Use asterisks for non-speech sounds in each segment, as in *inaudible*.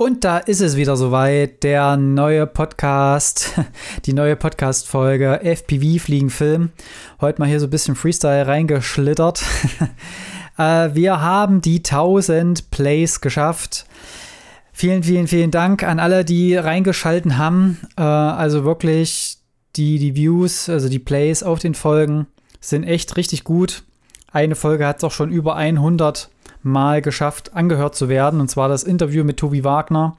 Und da ist es wieder soweit, der neue Podcast, *laughs* die neue Podcast-Folge FPV Fliegen Film. Heute mal hier so ein bisschen Freestyle reingeschlittert. *laughs* Äh, wir haben die 1000 Plays geschafft. Vielen, vielen, vielen Dank an alle, die reingeschalten haben. Äh, also wirklich, die, die Views, also die Plays auf den Folgen sind echt richtig gut. Eine Folge hat es auch schon über 100 mal geschafft, angehört zu werden. Und zwar das Interview mit Tobi Wagner.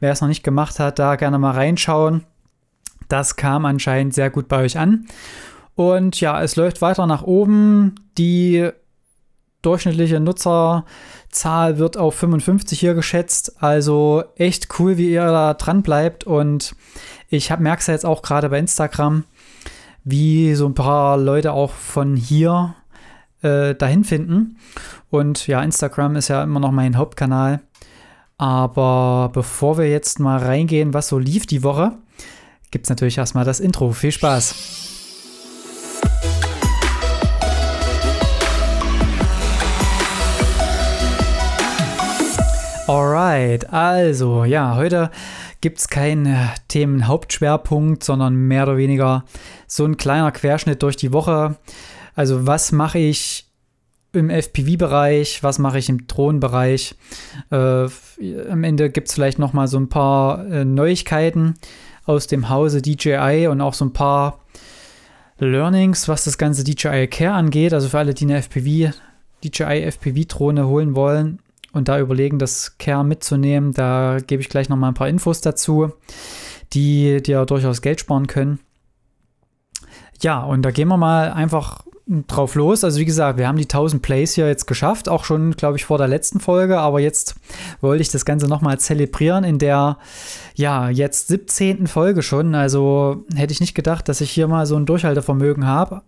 Wer es noch nicht gemacht hat, da gerne mal reinschauen. Das kam anscheinend sehr gut bei euch an. Und ja, es läuft weiter nach oben. Die durchschnittliche Nutzerzahl wird auf 55 hier geschätzt. Also echt cool, wie ihr da dran bleibt. Und ich merke es ja jetzt auch gerade bei Instagram, wie so ein paar Leute auch von hier äh, dahin finden. Und ja, Instagram ist ja immer noch mein Hauptkanal. Aber bevor wir jetzt mal reingehen, was so lief die Woche, gibt es natürlich erstmal das Intro. Viel Spaß! Alright, also ja, heute gibt es keinen Themenhauptschwerpunkt, sondern mehr oder weniger so ein kleiner Querschnitt durch die Woche. Also was mache ich im FPV-Bereich, was mache ich im Drohnenbereich. Äh, am Ende gibt es vielleicht noch mal so ein paar äh, Neuigkeiten aus dem Hause DJI und auch so ein paar Learnings, was das ganze DJI Care angeht. Also für alle, die eine FPV, DJI FPV-Drohne holen wollen und da überlegen, das Care mitzunehmen, da gebe ich gleich noch mal ein paar Infos dazu, die dir durchaus Geld sparen können. Ja, und da gehen wir mal einfach drauf los. Also wie gesagt, wir haben die 1000 Plays hier jetzt geschafft, auch schon, glaube ich, vor der letzten Folge. Aber jetzt wollte ich das Ganze nochmal zelebrieren in der, ja, jetzt 17. Folge schon. Also hätte ich nicht gedacht, dass ich hier mal so ein Durchhaltevermögen habe.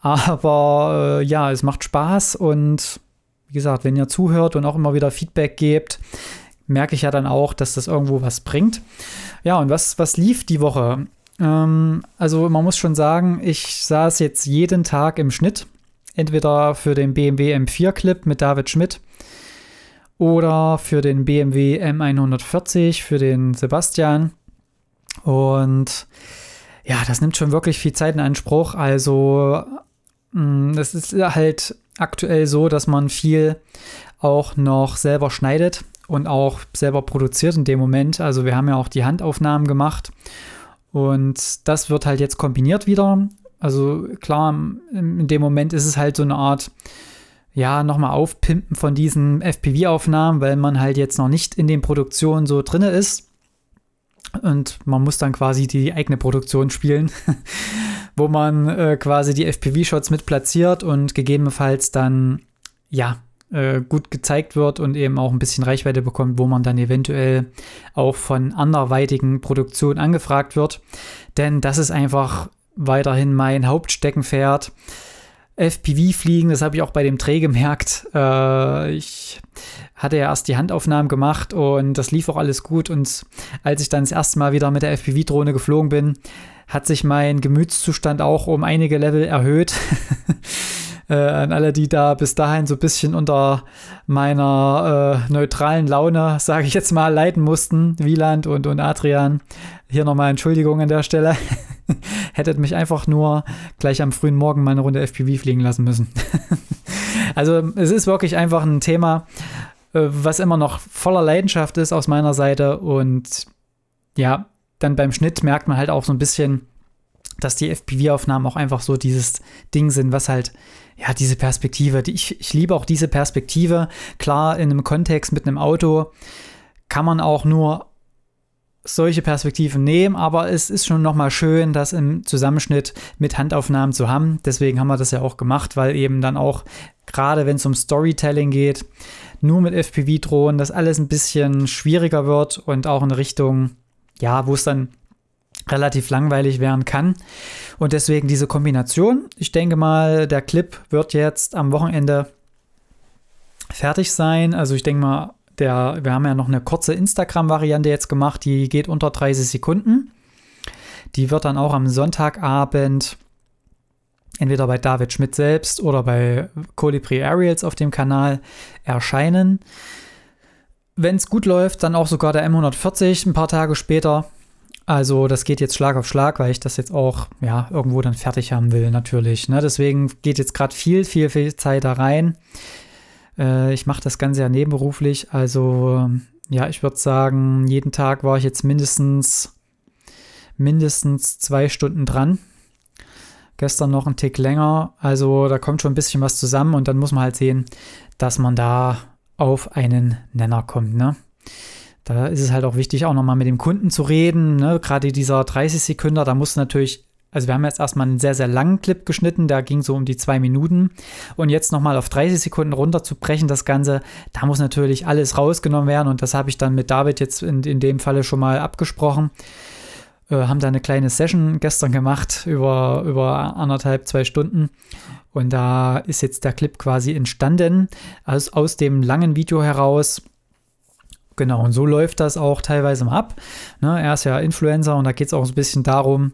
Aber äh, ja, es macht Spaß und wie gesagt, wenn ihr zuhört und auch immer wieder Feedback gebt, merke ich ja dann auch, dass das irgendwo was bringt. Ja, und was, was lief die Woche? Ähm, also man muss schon sagen, ich saß jetzt jeden Tag im Schnitt. Entweder für den BMW M4-Clip mit David Schmidt oder für den BMW M140 für den Sebastian. Und ja, das nimmt schon wirklich viel Zeit in Anspruch. Also mm, es ist halt aktuell so, dass man viel auch noch selber schneidet und auch selber produziert in dem Moment. Also wir haben ja auch die Handaufnahmen gemacht und das wird halt jetzt kombiniert wieder. Also klar, in dem Moment ist es halt so eine Art, ja, nochmal aufpimpen von diesen FPV-Aufnahmen, weil man halt jetzt noch nicht in den Produktionen so drinne ist. Und man muss dann quasi die eigene Produktion spielen, *laughs* wo man äh, quasi die FPV-Shots mit platziert und gegebenenfalls dann, ja, äh, gut gezeigt wird und eben auch ein bisschen Reichweite bekommt, wo man dann eventuell auch von anderweitigen Produktionen angefragt wird. Denn das ist einfach weiterhin mein Hauptsteckenpferd. FPV-Fliegen, das habe ich auch bei dem Dreh gemerkt. Äh, ich hatte ja erst die Handaufnahmen gemacht und das lief auch alles gut. Und als ich dann das erste Mal wieder mit der FPV-Drohne geflogen bin, hat sich mein Gemütszustand auch um einige Level erhöht. *laughs* äh, an alle, die da bis dahin so ein bisschen unter meiner äh, neutralen Laune, sage ich jetzt mal, leiden mussten, Wieland und, und Adrian. Hier nochmal Entschuldigung an der Stelle. *laughs* Hättet mich einfach nur gleich am frühen Morgen mal eine Runde FPV fliegen lassen müssen. *laughs* also es ist wirklich einfach ein Thema, äh, was immer noch voller Leidenschaft ist aus meiner Seite und ja, dann beim Schnitt merkt man halt auch so ein bisschen, dass die FPV-Aufnahmen auch einfach so dieses Ding sind, was halt ja, diese Perspektive, die, ich, ich liebe auch diese Perspektive. Klar, in einem Kontext mit einem Auto kann man auch nur solche Perspektiven nehmen, aber es ist schon nochmal schön, das im Zusammenschnitt mit Handaufnahmen zu haben. Deswegen haben wir das ja auch gemacht, weil eben dann auch, gerade wenn es um Storytelling geht, nur mit FPV-Drohnen das alles ein bisschen schwieriger wird und auch in Richtung, ja, wo es dann relativ langweilig werden kann. Und deswegen diese Kombination. Ich denke mal, der Clip wird jetzt am Wochenende fertig sein. Also ich denke mal, der, wir haben ja noch eine kurze Instagram-Variante jetzt gemacht, die geht unter 30 Sekunden. Die wird dann auch am Sonntagabend entweder bei David Schmidt selbst oder bei Colibri Ariels auf dem Kanal erscheinen. wenn es gut läuft, dann auch sogar der M140 ein paar Tage später. Also das geht jetzt Schlag auf Schlag, weil ich das jetzt auch ja irgendwo dann fertig haben will natürlich. Ne? Deswegen geht jetzt gerade viel, viel, viel Zeit da rein. Äh, ich mache das Ganze ja nebenberuflich. Also ja, ich würde sagen, jeden Tag war ich jetzt mindestens mindestens zwei Stunden dran. Gestern noch ein Tick länger. Also da kommt schon ein bisschen was zusammen und dann muss man halt sehen, dass man da auf einen Nenner kommt. Ne? Da ist es halt auch wichtig, auch nochmal mit dem Kunden zu reden. Ne? Gerade dieser 30 Sekunden, da muss natürlich, also wir haben jetzt erstmal einen sehr, sehr langen Clip geschnitten, der ging so um die zwei Minuten. Und jetzt nochmal auf 30 Sekunden runterzubrechen, das Ganze, da muss natürlich alles rausgenommen werden. Und das habe ich dann mit David jetzt in, in dem Falle schon mal abgesprochen. Äh, haben da eine kleine Session gestern gemacht über, über anderthalb, zwei Stunden. Und da ist jetzt der Clip quasi entstanden, also aus dem langen Video heraus Genau, und so läuft das auch teilweise mal ab. Ne, er ist ja Influencer und da geht es auch ein bisschen darum,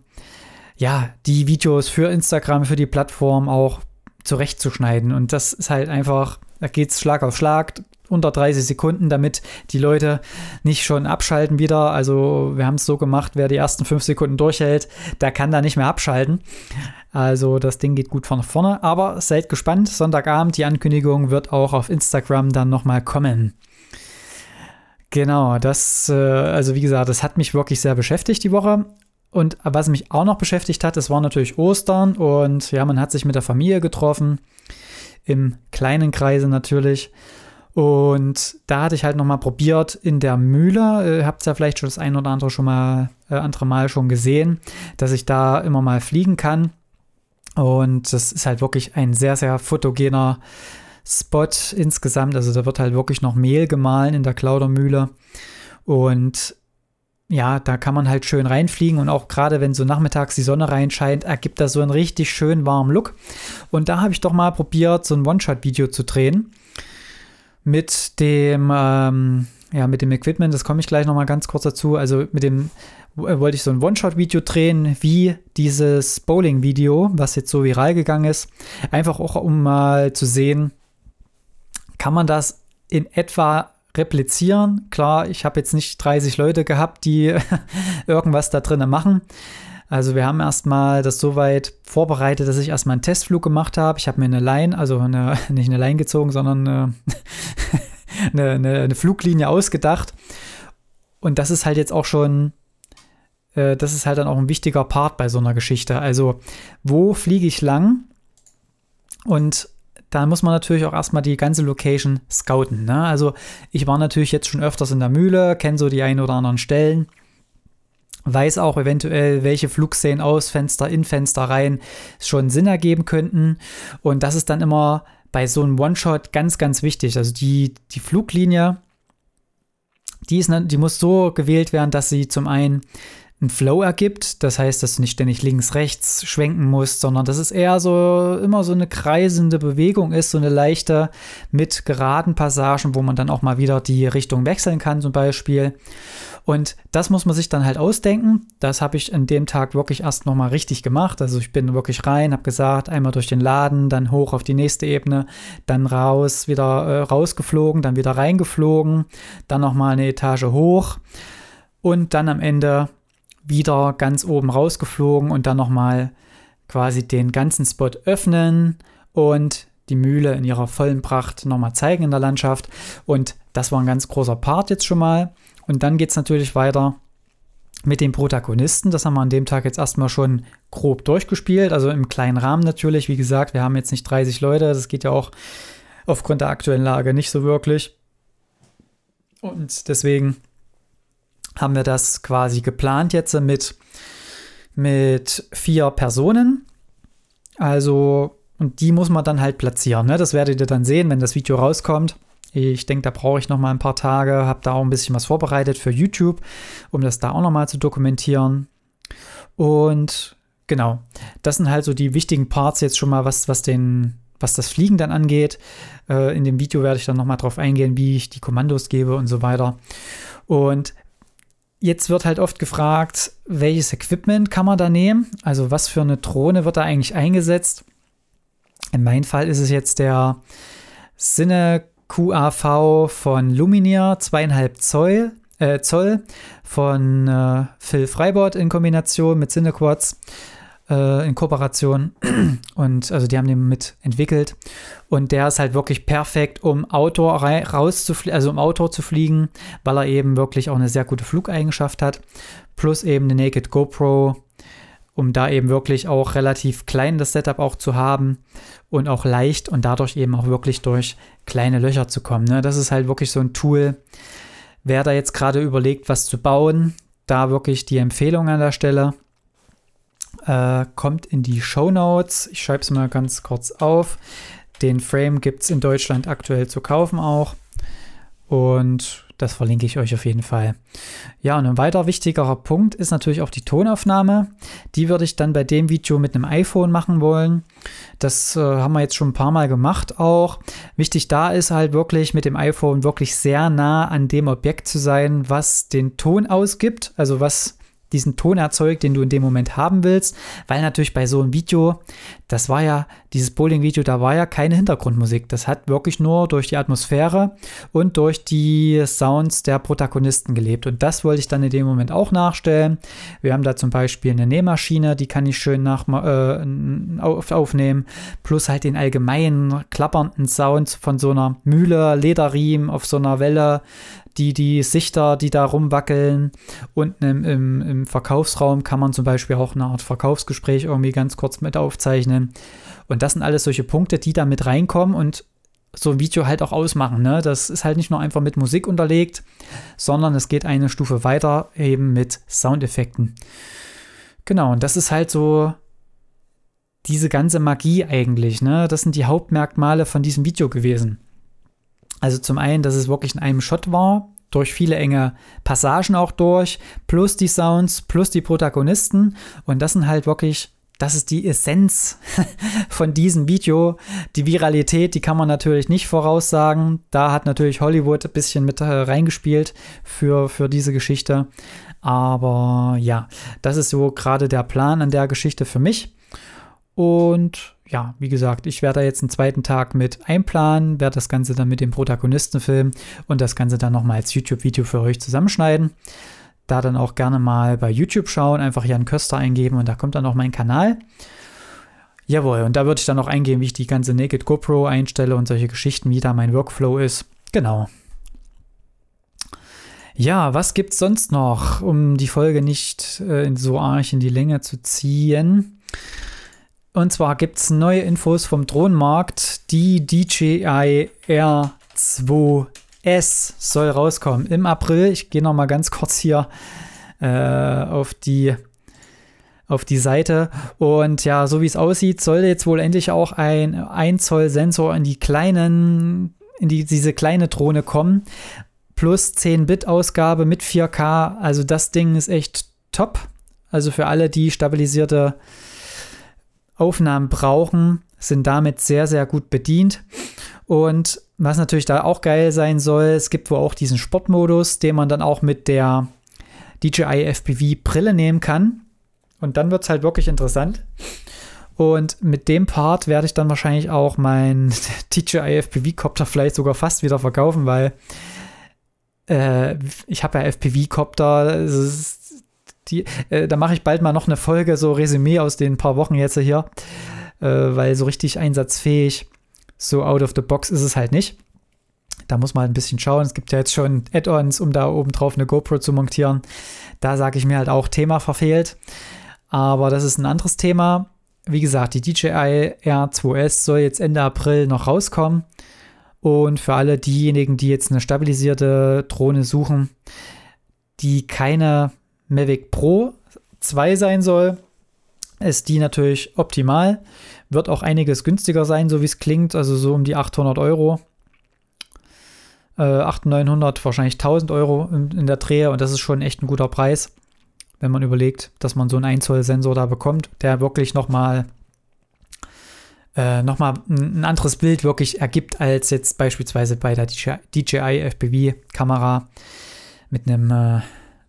ja, die Videos für Instagram, für die Plattform auch zurechtzuschneiden. Und das ist halt einfach, da geht es Schlag auf Schlag, unter 30 Sekunden, damit die Leute nicht schon abschalten wieder. Also wir haben es so gemacht, wer die ersten fünf Sekunden durchhält, der kann da nicht mehr abschalten. Also das Ding geht gut von vorne. Aber seid gespannt, Sonntagabend, die Ankündigung wird auch auf Instagram dann nochmal kommen. Genau, das, äh, also wie gesagt, das hat mich wirklich sehr beschäftigt die Woche. Und was mich auch noch beschäftigt hat, das war natürlich Ostern und ja, man hat sich mit der Familie getroffen, im kleinen Kreise natürlich. Und da hatte ich halt nochmal probiert in der Mühle, äh, habt ihr ja vielleicht schon das ein oder andere schon mal, äh, andere Mal schon gesehen, dass ich da immer mal fliegen kann. Und das ist halt wirklich ein sehr, sehr fotogener Spot insgesamt. Also da wird halt wirklich noch Mehl gemahlen in der Klaudermühle. Und ja, da kann man halt schön reinfliegen und auch gerade wenn so nachmittags die Sonne reinscheint, ergibt das so einen richtig schön warmen Look. Und da habe ich doch mal probiert, so ein One-Shot-Video zu drehen mit dem, ähm, ja, mit dem Equipment. Das komme ich gleich noch mal ganz kurz dazu. Also mit dem äh, wollte ich so ein One-Shot-Video drehen, wie dieses Bowling-Video, was jetzt so viral gegangen ist. Einfach auch, um mal zu sehen, kann man das in etwa replizieren. Klar, ich habe jetzt nicht 30 Leute gehabt, die *laughs* irgendwas da drinnen machen. Also wir haben erstmal das so weit vorbereitet, dass ich erstmal einen Testflug gemacht habe. Ich habe mir eine Line, also eine, *laughs* nicht eine Line gezogen, sondern *laughs* eine, eine, eine, Fluglinie ausgedacht. Und das ist halt jetzt auch schon äh, das ist halt dann auch ein wichtiger Part bei so einer Geschichte. Also, wo fliege ich lang? Und da muss man natürlich auch erstmal die ganze Location scouten. Ne? Also ich war natürlich jetzt schon öfters in der Mühle, kenne so die ein oder anderen Stellen, weiß auch eventuell, welche Flugszenen aus Fenster, in Fenster rein schon Sinn ergeben könnten. Und das ist dann immer bei so einem One-Shot ganz, ganz wichtig. Also die, die Fluglinie, die, ist, die muss so gewählt werden, dass sie zum einen einen Flow ergibt. Das heißt, dass du nicht ständig links, rechts schwenken musst, sondern dass es eher so immer so eine kreisende Bewegung ist, so eine leichte mit geraden Passagen, wo man dann auch mal wieder die Richtung wechseln kann, zum Beispiel. Und das muss man sich dann halt ausdenken. Das habe ich an dem Tag wirklich erst nochmal richtig gemacht. Also ich bin wirklich rein, habe gesagt, einmal durch den Laden, dann hoch auf die nächste Ebene, dann raus, wieder äh, rausgeflogen, dann wieder reingeflogen, dann nochmal eine Etage hoch und dann am Ende wieder ganz oben rausgeflogen und dann nochmal quasi den ganzen Spot öffnen und die Mühle in ihrer vollen Pracht nochmal zeigen in der Landschaft. Und das war ein ganz großer Part jetzt schon mal. Und dann geht es natürlich weiter mit den Protagonisten. Das haben wir an dem Tag jetzt erstmal schon grob durchgespielt. Also im kleinen Rahmen natürlich. Wie gesagt, wir haben jetzt nicht 30 Leute. Das geht ja auch aufgrund der aktuellen Lage nicht so wirklich. Und deswegen haben wir das quasi geplant jetzt mit, mit vier Personen. Also, und die muss man dann halt platzieren. Ne? Das werdet ihr dann sehen, wenn das Video rauskommt. Ich denke, da brauche ich noch mal ein paar Tage, habe da auch ein bisschen was vorbereitet für YouTube, um das da auch noch mal zu dokumentieren. Und genau, das sind halt so die wichtigen Parts jetzt schon mal, was, was den was das Fliegen dann angeht. Äh, in dem Video werde ich dann noch mal drauf eingehen, wie ich die Kommandos gebe und so weiter. Und Jetzt wird halt oft gefragt, welches Equipment kann man da nehmen? Also was für eine Drohne wird da eigentlich eingesetzt? In meinem Fall ist es jetzt der Cine QAV von Lumineer, zweieinhalb Zoll, äh, Zoll von äh, Phil Freibot in Kombination mit Cinequads äh, in Kooperation. *clears throat* Und also die haben den mit entwickelt. Und der ist halt wirklich perfekt, um Outdoor rauszufliegen, also um Outdoor zu fliegen, weil er eben wirklich auch eine sehr gute Flugeigenschaft hat. Plus eben eine Naked GoPro, um da eben wirklich auch relativ klein das Setup auch zu haben und auch leicht und dadurch eben auch wirklich durch kleine Löcher zu kommen. Ne? Das ist halt wirklich so ein Tool. Wer da jetzt gerade überlegt, was zu bauen, da wirklich die Empfehlung an der Stelle. Äh, kommt in die Show Notes. Ich schreibe es mal ganz kurz auf. Den Frame gibt es in Deutschland aktuell zu kaufen auch. Und das verlinke ich euch auf jeden Fall. Ja, und ein weiter wichtigerer Punkt ist natürlich auch die Tonaufnahme. Die würde ich dann bei dem Video mit einem iPhone machen wollen. Das äh, haben wir jetzt schon ein paar Mal gemacht auch. Wichtig da ist halt wirklich mit dem iPhone wirklich sehr nah an dem Objekt zu sein, was den Ton ausgibt, also was diesen Ton erzeugt, den du in dem Moment haben willst, weil natürlich bei so einem Video, das war ja, dieses Bowling-Video, da war ja keine Hintergrundmusik. Das hat wirklich nur durch die Atmosphäre und durch die Sounds der Protagonisten gelebt. Und das wollte ich dann in dem Moment auch nachstellen. Wir haben da zum Beispiel eine Nähmaschine, die kann ich schön nach, äh, auf, aufnehmen, plus halt den allgemeinen klappernden Sound von so einer Mühle, Lederriemen auf so einer Welle, die, die Sichter, die da rumwackeln. Und im, im, im Verkaufsraum kann man zum Beispiel auch eine Art Verkaufsgespräch irgendwie ganz kurz mit aufzeichnen. Und das sind alles solche Punkte, die da mit reinkommen und so ein Video halt auch ausmachen. Ne? Das ist halt nicht nur einfach mit Musik unterlegt, sondern es geht eine Stufe weiter eben mit Soundeffekten. Genau, und das ist halt so diese ganze Magie eigentlich. Ne? Das sind die Hauptmerkmale von diesem Video gewesen. Also zum einen, dass es wirklich in einem Shot war, durch viele enge Passagen auch durch, plus die Sounds, plus die Protagonisten. Und das sind halt wirklich, das ist die Essenz *laughs* von diesem Video. Die Viralität, die kann man natürlich nicht voraussagen. Da hat natürlich Hollywood ein bisschen mit äh, reingespielt für, für diese Geschichte. Aber ja, das ist so gerade der Plan an der Geschichte für mich. Und ja, wie gesagt, ich werde da jetzt einen zweiten Tag mit einplanen, werde das Ganze dann mit dem Protagonisten filmen und das Ganze dann nochmal als YouTube-Video für euch zusammenschneiden. Da dann auch gerne mal bei YouTube schauen, einfach Jan Köster eingeben und da kommt dann auch mein Kanal. Jawohl, und da würde ich dann noch eingehen, wie ich die ganze Naked GoPro einstelle und solche Geschichten, wie da mein Workflow ist. Genau. Ja, was gibt's sonst noch, um die Folge nicht äh, so arg in die Länge zu ziehen? Und zwar gibt es neue Infos vom Drohnenmarkt. Die DJI R2S soll rauskommen im April. Ich gehe noch mal ganz kurz hier äh, auf die auf die Seite. Und ja, so wie es aussieht, soll jetzt wohl endlich auch ein 1 Zoll Sensor in die kleinen, in die, diese kleine Drohne kommen. Plus 10 Bit Ausgabe mit 4K. Also das Ding ist echt top. Also für alle, die stabilisierte Aufnahmen brauchen, sind damit sehr, sehr gut bedient. Und was natürlich da auch geil sein soll, es gibt wohl auch diesen Sportmodus, den man dann auch mit der DJI FPV Brille nehmen kann. Und dann wird es halt wirklich interessant. Und mit dem Part werde ich dann wahrscheinlich auch meinen *laughs* DJI FPV-Copter vielleicht sogar fast wieder verkaufen, weil äh, ich habe ja FPV-Copter, die, äh, da mache ich bald mal noch eine Folge, so Resümee aus den paar Wochen jetzt hier, äh, weil so richtig einsatzfähig, so out of the box ist es halt nicht. Da muss man halt ein bisschen schauen. Es gibt ja jetzt schon Add-ons, um da oben drauf eine GoPro zu montieren. Da sage ich mir halt auch, Thema verfehlt. Aber das ist ein anderes Thema. Wie gesagt, die DJI R2S soll jetzt Ende April noch rauskommen. Und für alle diejenigen, die jetzt eine stabilisierte Drohne suchen, die keine Mavic Pro 2 sein soll, ist die natürlich optimal. Wird auch einiges günstiger sein, so wie es klingt, also so um die 800 Euro. Äh, 800, 900, wahrscheinlich 1000 Euro in, der Drehe und das ist schon echt ein guter Preis, wenn man überlegt, dass man so einen 1 Zoll Sensor da bekommt, der wirklich nochmal äh, nochmal ein anderes Bild wirklich ergibt als jetzt beispielsweise bei der DJI, DJI FPV Kamera mit einem äh,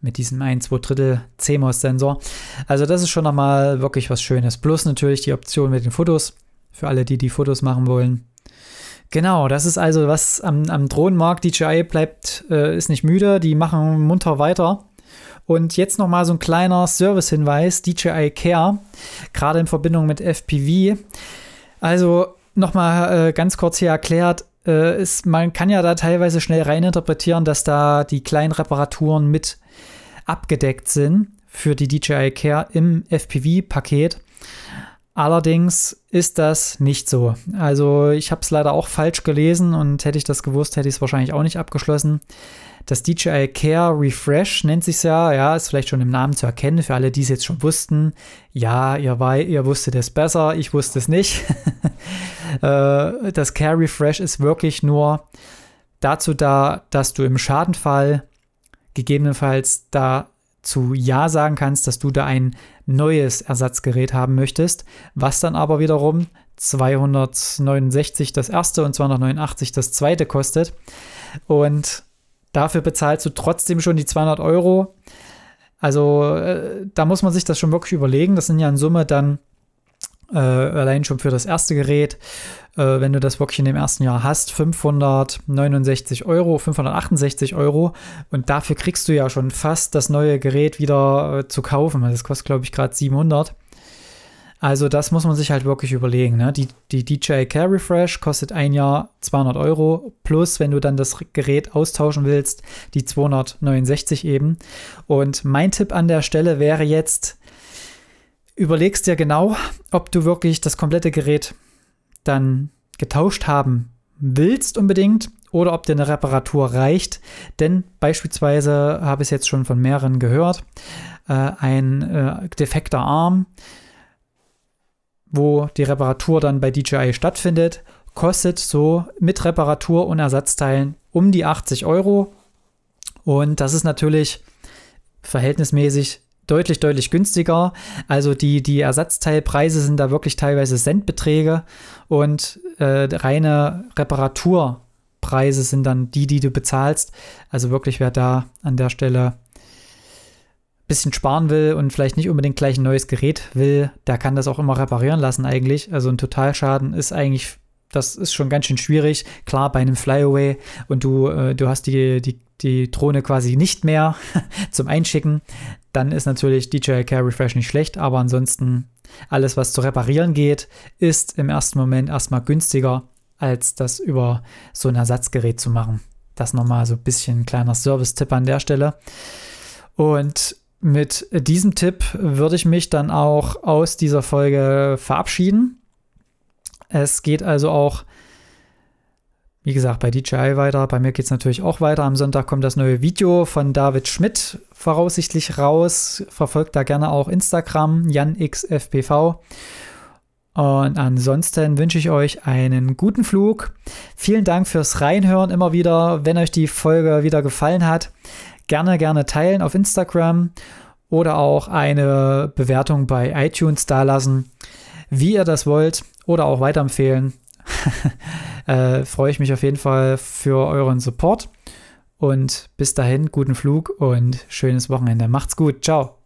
mit diesem 1, 2 Drittel CMOS-Sensor. Also das ist schon nochmal wirklich was Schönes. Plus natürlich die Option mit den Fotos, für alle, die die Fotos machen wollen. Genau, das ist also was am, am Drohnenmarkt. DJI bleibt, äh, ist nicht müde, die machen munter weiter. Und jetzt nochmal so ein kleiner Service-Hinweis: DJI Care, gerade in Verbindung mit FPV. Also nochmal äh, ganz kurz hier erklärt: äh, ist, man kann ja da teilweise schnell reininterpretieren, dass da die kleinen Reparaturen mit abgedeckt sind für die DJI Care im FPV-Paket. Allerdings ist das nicht so. Also ich habe es leider auch falsch gelesen und hätte ich das gewusst, hätte ich es wahrscheinlich auch nicht abgeschlossen. Das DJI Care Refresh nennt sich ja, ja, ist vielleicht schon im Namen zu erkennen, für alle, die es jetzt schon wussten. Ja, ihr, ihr wusstet es besser, ich wusste es nicht. *laughs* Äh, das Care Refresh ist wirklich nur dazu da, dass du im Schadenfall gegebenenfalls dazu Ja sagen kannst, dass du da ein neues Ersatzgerät haben möchtest, was dann aber wiederum 269 das erste und 289 das zweite kostet. Und dafür bezahlst du trotzdem schon die 200 Euro. Also äh, da muss man sich das schon wirklich überlegen. Das sind ja in Summe dann äh, allein schon für das erste Gerät, äh, wenn du das wirklich in dem ersten Jahr hast, 569 Euro, 568 Euro. Und dafür kriegst du ja schon fast das neue Gerät wieder äh, zu kaufen. Das kostet, glaube ich, gerade 700. Also das muss man sich halt wirklich überlegen. Ne? Die, die DJI Care Refresh kostet ein Jahr 200 Euro plus, wenn du dann das Gerät austauschen willst, die 269 eben. Und mein Tipp an der Stelle wäre jetzt, überlegst dir genau, ob du wirklich das komplette Gerät dann getauscht haben willst unbedingt oder ob dir eine Reparatur reicht. Denn beispielsweise habe ich es jetzt schon von mehreren gehört, äh, ein äh, defekter Arm, wo die Reparatur dann bei DJI stattfindet, kostet so mit Reparatur und Ersatzteilen um die 80 Euro. Und das ist natürlich verhältnismäßig deutlich, deutlich günstiger. Also die, die Ersatzteilpreise sind da wirklich teilweise Centbeträge und äh, reine Reparaturpreise sind dann die, die du bezahlst. Also wirklich, wer da an der Stelle bisschen sparen will und vielleicht nicht unbedingt gleich ein neues Gerät will, der kann das auch immer reparieren lassen eigentlich. Also ein Totalschaden ist eigentlich das ist schon ganz schön schwierig. Klar, bei einem Flyaway und du, äh, du hast die, die, die Drohne quasi nicht mehr *laughs* zum Einschicken, dann ist natürlich DJI Care Refresh nicht schlecht, aber ansonsten alles, was zu reparieren geht, ist im ersten Moment erstmal günstiger, als das über so ein Ersatzgerät zu machen. Das nochmal so ein bisschen ein kleiner Service-Tipp an der Stelle. Und mit diesem Tipp würde ich mich dann auch aus dieser Folge verabschieden. Es geht also auch wie gesagt, bei DJI weiter. Bei mir geht es natürlich auch weiter. Am Sonntag kommt das neue Video von David Schmidt voraussichtlich raus. Verfolgt da gerne auch Instagram, JanXFPV. Und ansonsten wünsche ich euch einen guten Flug. Vielen Dank fürs Reinhören immer wieder. Wenn euch die Folge wieder gefallen hat, gerne, gerne teilen auf Instagram oder auch eine Bewertung bei iTunes dalassen, wie ihr das wollt oder auch weiterempfehlen. *laughs* äh, freue ich mich auf jeden Fall für euren Support. Und bis dahin, guten Flug und schönes Wochenende. Macht's gut. Ciao.